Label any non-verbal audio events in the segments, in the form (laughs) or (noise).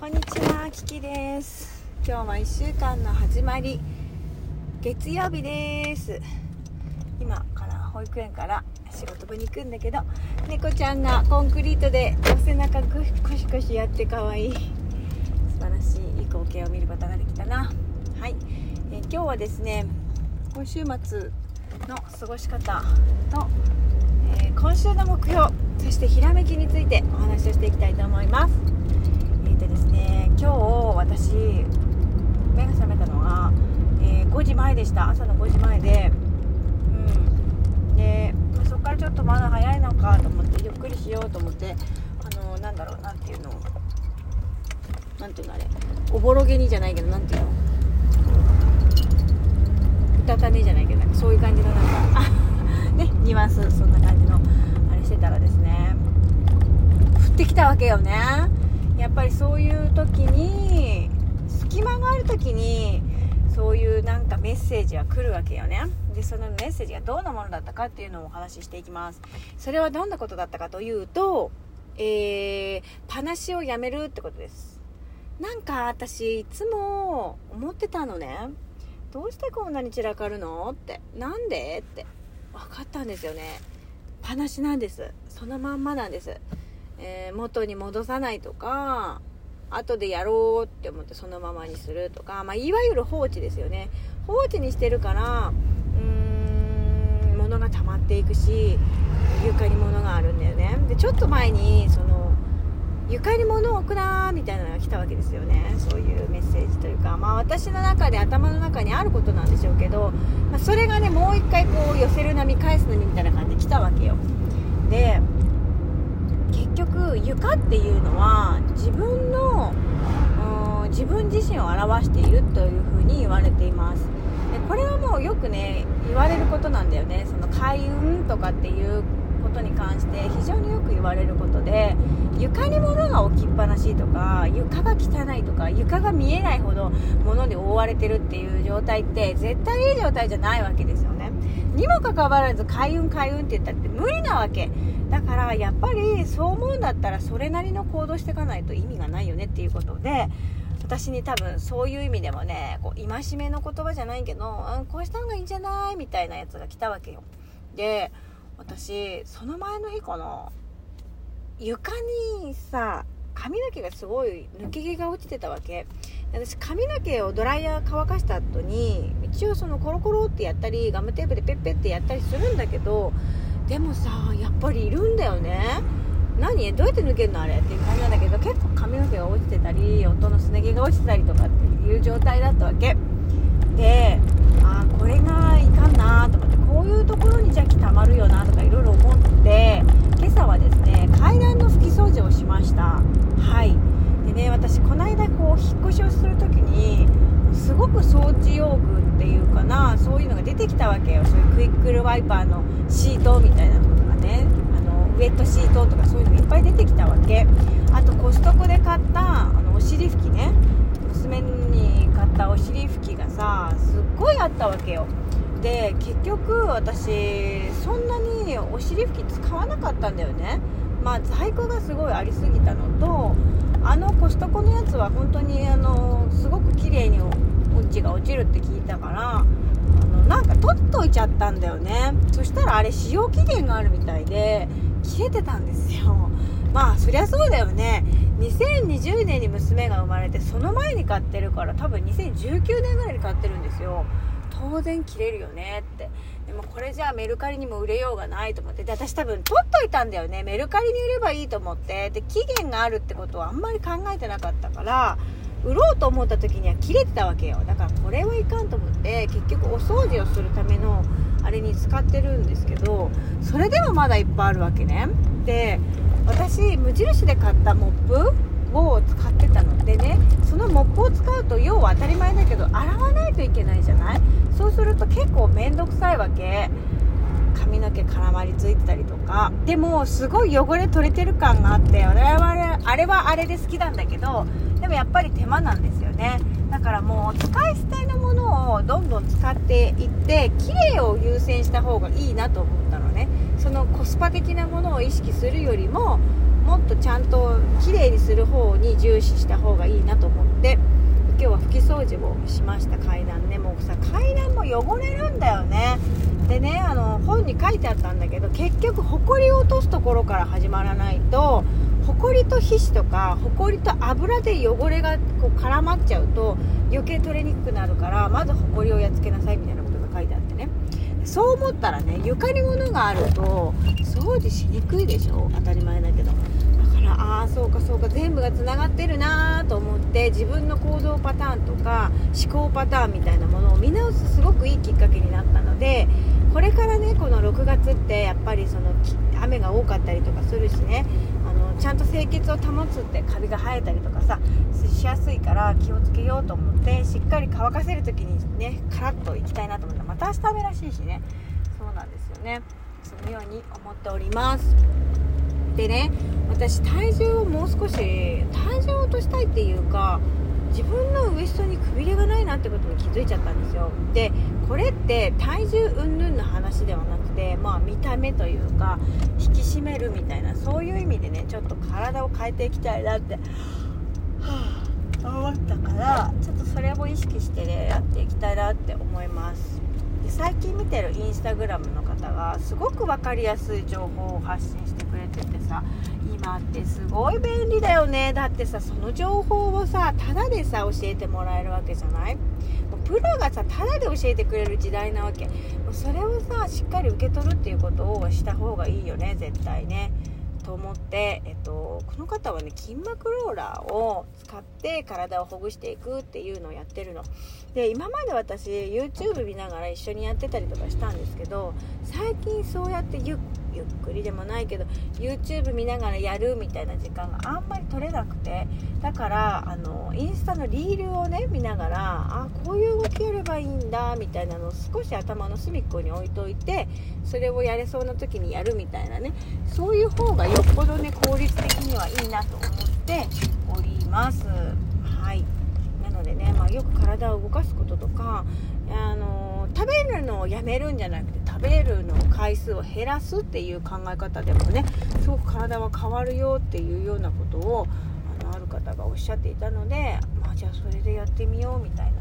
こんにちは、キキです。今日は1週間の始まり、月曜日です。今から保育園から仕事場に行くんだけど、猫ちゃんがコンクリートでお背中クシクシやって可愛い素晴らしいいい光景を見ることができたな。はい、えー今日はですね、今週末の過ごし方と、えー今週の目標、そしてひらめきについてお話をしていきたいと思います。今日私目が覚めたのが、えー5時前でした。朝の5時前で、うん、で、まあそこからちょっとまだ早いのかと思ってゆっくりしようと思ってあのなんだろうなんていうの。なんていうのあれ。おぼろげにじゃないけどなんていうの。歌たねじゃないけどなんかそういう感じのなんか (laughs) ねニュアンスそんな感じのあれしてたらですね。降ってきたわけよね。やっぱりそういう時に隙間がある時にそういうなんかメッセージは来るわけよね。でそのメッセージがどんなものだったかっていうのをお話ししていきます。それはどんなことだったかというとえー、パナシをやめるってことです。なんか私いつも思ってたのね。どうしてこんなに散らかるのって。なんでって。分かったんですよね。パナシなんです。そのまんまなんです、えー元に戻さないとか後でやろうって思ってそのままにするとか、まあ、いわゆる放置ですよね。放置にしてるからうーん物が溜まっていくし床に物があるんだよね。でちょっと前にその床に物を置くなーみたいなのが来たわけですよね。そういうメッセージというか。まあ私の中で頭の中にあることなんでしょうけど、まあ、それがねもう一回こう寄せる波返す波みたいな感じで来たわけよで結局床っていうのは自分の自分自身を表しているというふうに言われています。でこれはもうよくね言われることなんだよね。その開運とかっていうことに関して非常によく言われることで床に物が置きっぱなしとか床が汚いとか床が見えないほど物で覆われてるっていう状態って絶対いい状態じゃないわけですよね。にもかかわらず開運開運って言ったって無理なわけ。だからやっぱりそう思うんだったらそれなりの行動していかないと意味がないよねっていうことで私に多分そういう意味でもねこう戒めの言葉じゃないけど、うん、こうした方がいいんじゃないみたいなやつが来たわけよ。で私その前の日かな床にさ髪の毛がすごい抜け毛が落ちてたわけ。私髪の毛をドライヤー乾かした後に一応そのコロコロってやったりガムテープでペッペってやったりするんだけどでもさやっぱりいるんだよね。何？どうやって抜けるのあれっていう感じなんだけど結構髪の毛が落ちてたり音のすね毛が落ちてたりとかっていう状態だったわけ。でああこれがいかんなと思ってこういうところに邪気たまるよなとかいろいろ思って今朝はですね階段の拭き掃除をしましたはいでね私この間こう引っ越しをする時にすごく掃除用具っていうかなそういうのが出てきたわけよそういうクイックルワイパーのシートみたいなのとかねあのウェットシートとかそういうのいっぱい出てきたわけあとコストコで買ったあのお尻拭きね娘に買ったお尻拭きがさすったわけよ。で結局私そんなにお尻拭き使わなかったんだよね。まあ在庫がすごいありすぎたのとあのコストコのやつは本当にあのすごく綺麗にうんちが落ちるって聞いたからあのなんか取っといちゃったんだよね。そしたらあれ使用期限があるみたいで切れてたんですよ。まあそりゃそうだよね。2020年に娘が生まれてその前に買ってるから多分2019年ぐらいに買ってるんですよ。当然切れるよねって。でもこれじゃあメルカリにも売れようがないと思って。で私多分取っといたんだよね。メルカリに売ればいいと思って。で期限があるってことはあんまり考えてなかったから売ろうと思った時には切れてたわけよ。だからこれはいかんと思って結局お掃除をするためのあれに使ってるんですけどそれでもまだいっぱいあるわけね。で私無印で買ったモップを使ってたのでねそのモップを使うと要は当たり前だけど洗わないといけないじゃないそうすると結構面倒くさいわけ。髪の毛絡まりついてたりとか。でもすごい汚れ取れてる感があって我々あれはあれで好きなんだけどでもやっぱり手間なんですよね。だからもう使い捨てのものをどんどん使っていって綺麗を優先した方がいいなと思ったのね。そのコスパ的なものを意識するよりももっとちゃんときれいにする方に重視した方がいいなと思って。今日は拭き掃除をしました。階段ねもうさ階段も汚れるんだよね。でねあの本に書いてあったんだけど結局ほこりを落とすところから始まらないとほこりと皮脂とかほこりと油で汚れがこう絡まっちゃうと余計取れにくくなるからまずほこりをやっつけなさいみたいなことが書いてあってね。そう思ったらね床に物があると掃除しにくいでしょ。当たり前だけど。そうかそうか全部がつながってるなと思って自分の行動パターンとか思考パターンみたいなものを見直すすごくいいきっかけになったのでこれからねこの6月ってやっぱりその雨が多かったりとかするしねあのちゃんと清潔を保つってカビが生えたりとかさしやすいから気をつけようと思ってしっかり乾かせる時にねカラッといきたいなと思ってまた明日雨らしいしね。そうなんですよね。そのように思っております。でね私体重をもう少し体重を落としたいっていうか自分のウエストにくびれがないなってことに気づいちゃったんですよ。でこれって体重云々の話ではなくてまあ見た目というか引き締めるみたいなそういう意味でねちょっと体を変えていきたいなってはあ、思ったからちょっとそれも意識してねやっていきたいなって思います。最近見てるインスタグラムの方がすごく分かりやすい情報を発信してくれててさ今ってすごい便利だよね。だってさその情報をさタダでさ教えてもらえるわけじゃない？もうプロがさタダで教えてくれる時代なわけ。もうそれをさしっかり受け取るっていうことをした方がいいよね絶対ね。と思って、えっと、この方はね筋膜ローラーを使って体をほぐしていくっていうのをやってるの。で今まで私 YouTube 見ながら一緒にやってたりとかしたんですけど最近そうやってゆっゆっくりでもないけど YouTube 見ながらやるみたいな時間があんまり取れなくて。だからあのインスタのリールをね見ながらあこうだみたいなのを少し頭の隅っこに置いといてそれをやれそうな時にやるみたいなね。そういう方がよっぽどね効率的にはいいなと思っております。はい。なのでね、まあ、よく体を動かすこととかあの食べるのをやめるんじゃなくて食べるの回数を減らすっていう考え方でもねすごく体は変わるよっていうようなことをあのある方がおっしゃっていたので、まあ、じゃあそれでやってみようみたいな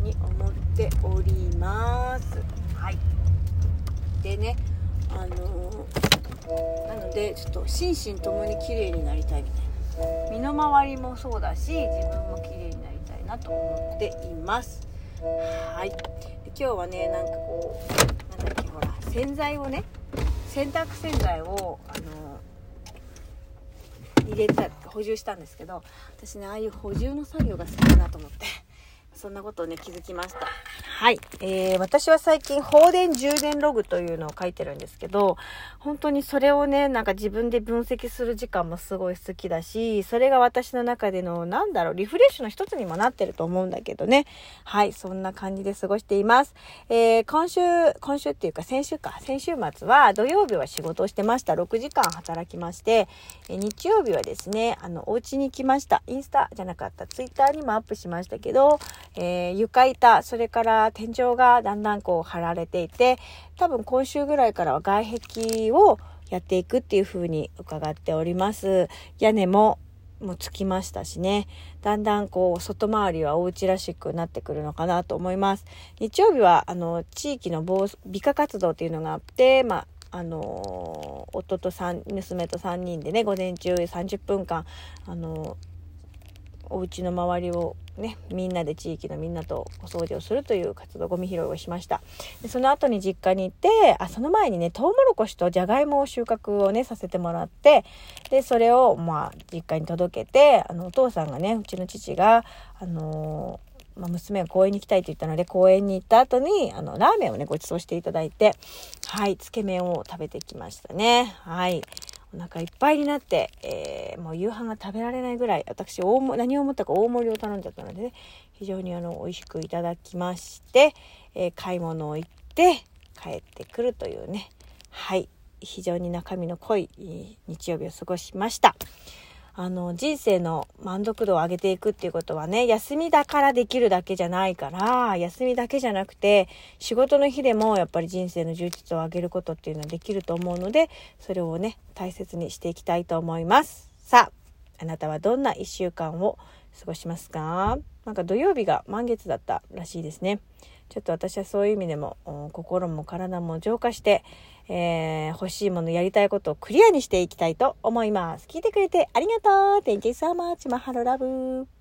風に思っております。はい。でねあのなのでちょっと心身ともに綺麗になりたいみたいな。身の回りもそうだし自分も綺麗になりたいなと思っています。はい。で今日はねなんかこうなんだっけほら洗剤をね洗濯洗剤をあの入れた補充したんですけど私ねああいう補充の作業が好きだなと思ってそんなことをね、気づきました。はい。えー、私は最近、放電充電ログというのを書いてるんですけど、本当にそれをね、なんか自分で分析する時間もすごい好きだし、それが私の中での、なんだろう、リフレッシュの一つにもなってると思うんだけどね。はい。そんな感じで過ごしています。えー、今週、今週っていうか先週か、先週末は土曜日は仕事をしてました。6時間働きまして、えー、日曜日はですね、あの、お家に来ました。インスタじゃなかった、ツイッターにもアップしましたけど、えー、床板、それから天井がだんだんこう張られていて、多分今週ぐらいからは外壁をやっていくっていう風に伺っております。屋根ももうつきましたしね。だんだんこう、外回りはお家らしくなってくるのかなと思います。日曜日は、あの、地域の美化活動っていうのがあって、まあ、あの夫と3娘と3人でね午前中30分間あのお家の周りをねみんなで地域のみんなとお掃除をするという活動ゴミ拾いをしましたでその後に実家に行ってあその前にねトウモロコシとじゃがいもを収穫をねさせてもらってでそれをまあ実家に届けてあのお父さんがねうちの父があのーまあ、娘が公園に行きたいと言ったので、公園に行った後に、あの、ラーメンをね、ご馳走していただいて、はい、つけ麺を食べてきましたね。はい。お腹いっぱいになって、えー、もう夕飯が食べられないぐらい、私大も、何を思ったか大盛りを頼んじゃったのでね、非常にあの、美味しくいただきまして、えー、買い物を行って帰ってくるというね、はい、非常に中身の濃い日曜日を過ごしました。あの、人生の満足度を上げていくっていうことはね、休みだからできるだけじゃないから、休みだけじゃなくて、仕事の日でもやっぱり人生の充実を上げることっていうのはできると思うので、それをね、大切にしていきたいと思います。さあ、あなたはどんな1週間を過ごしますか？なんか土曜日が満月だったらしいですね。ちょっと私はそういう意味でも心も体も浄化して、えー、欲しいものやりたいことをクリアにしていきたいと思います。聞いてくれてありがとう !Thank you so much! マハロラブ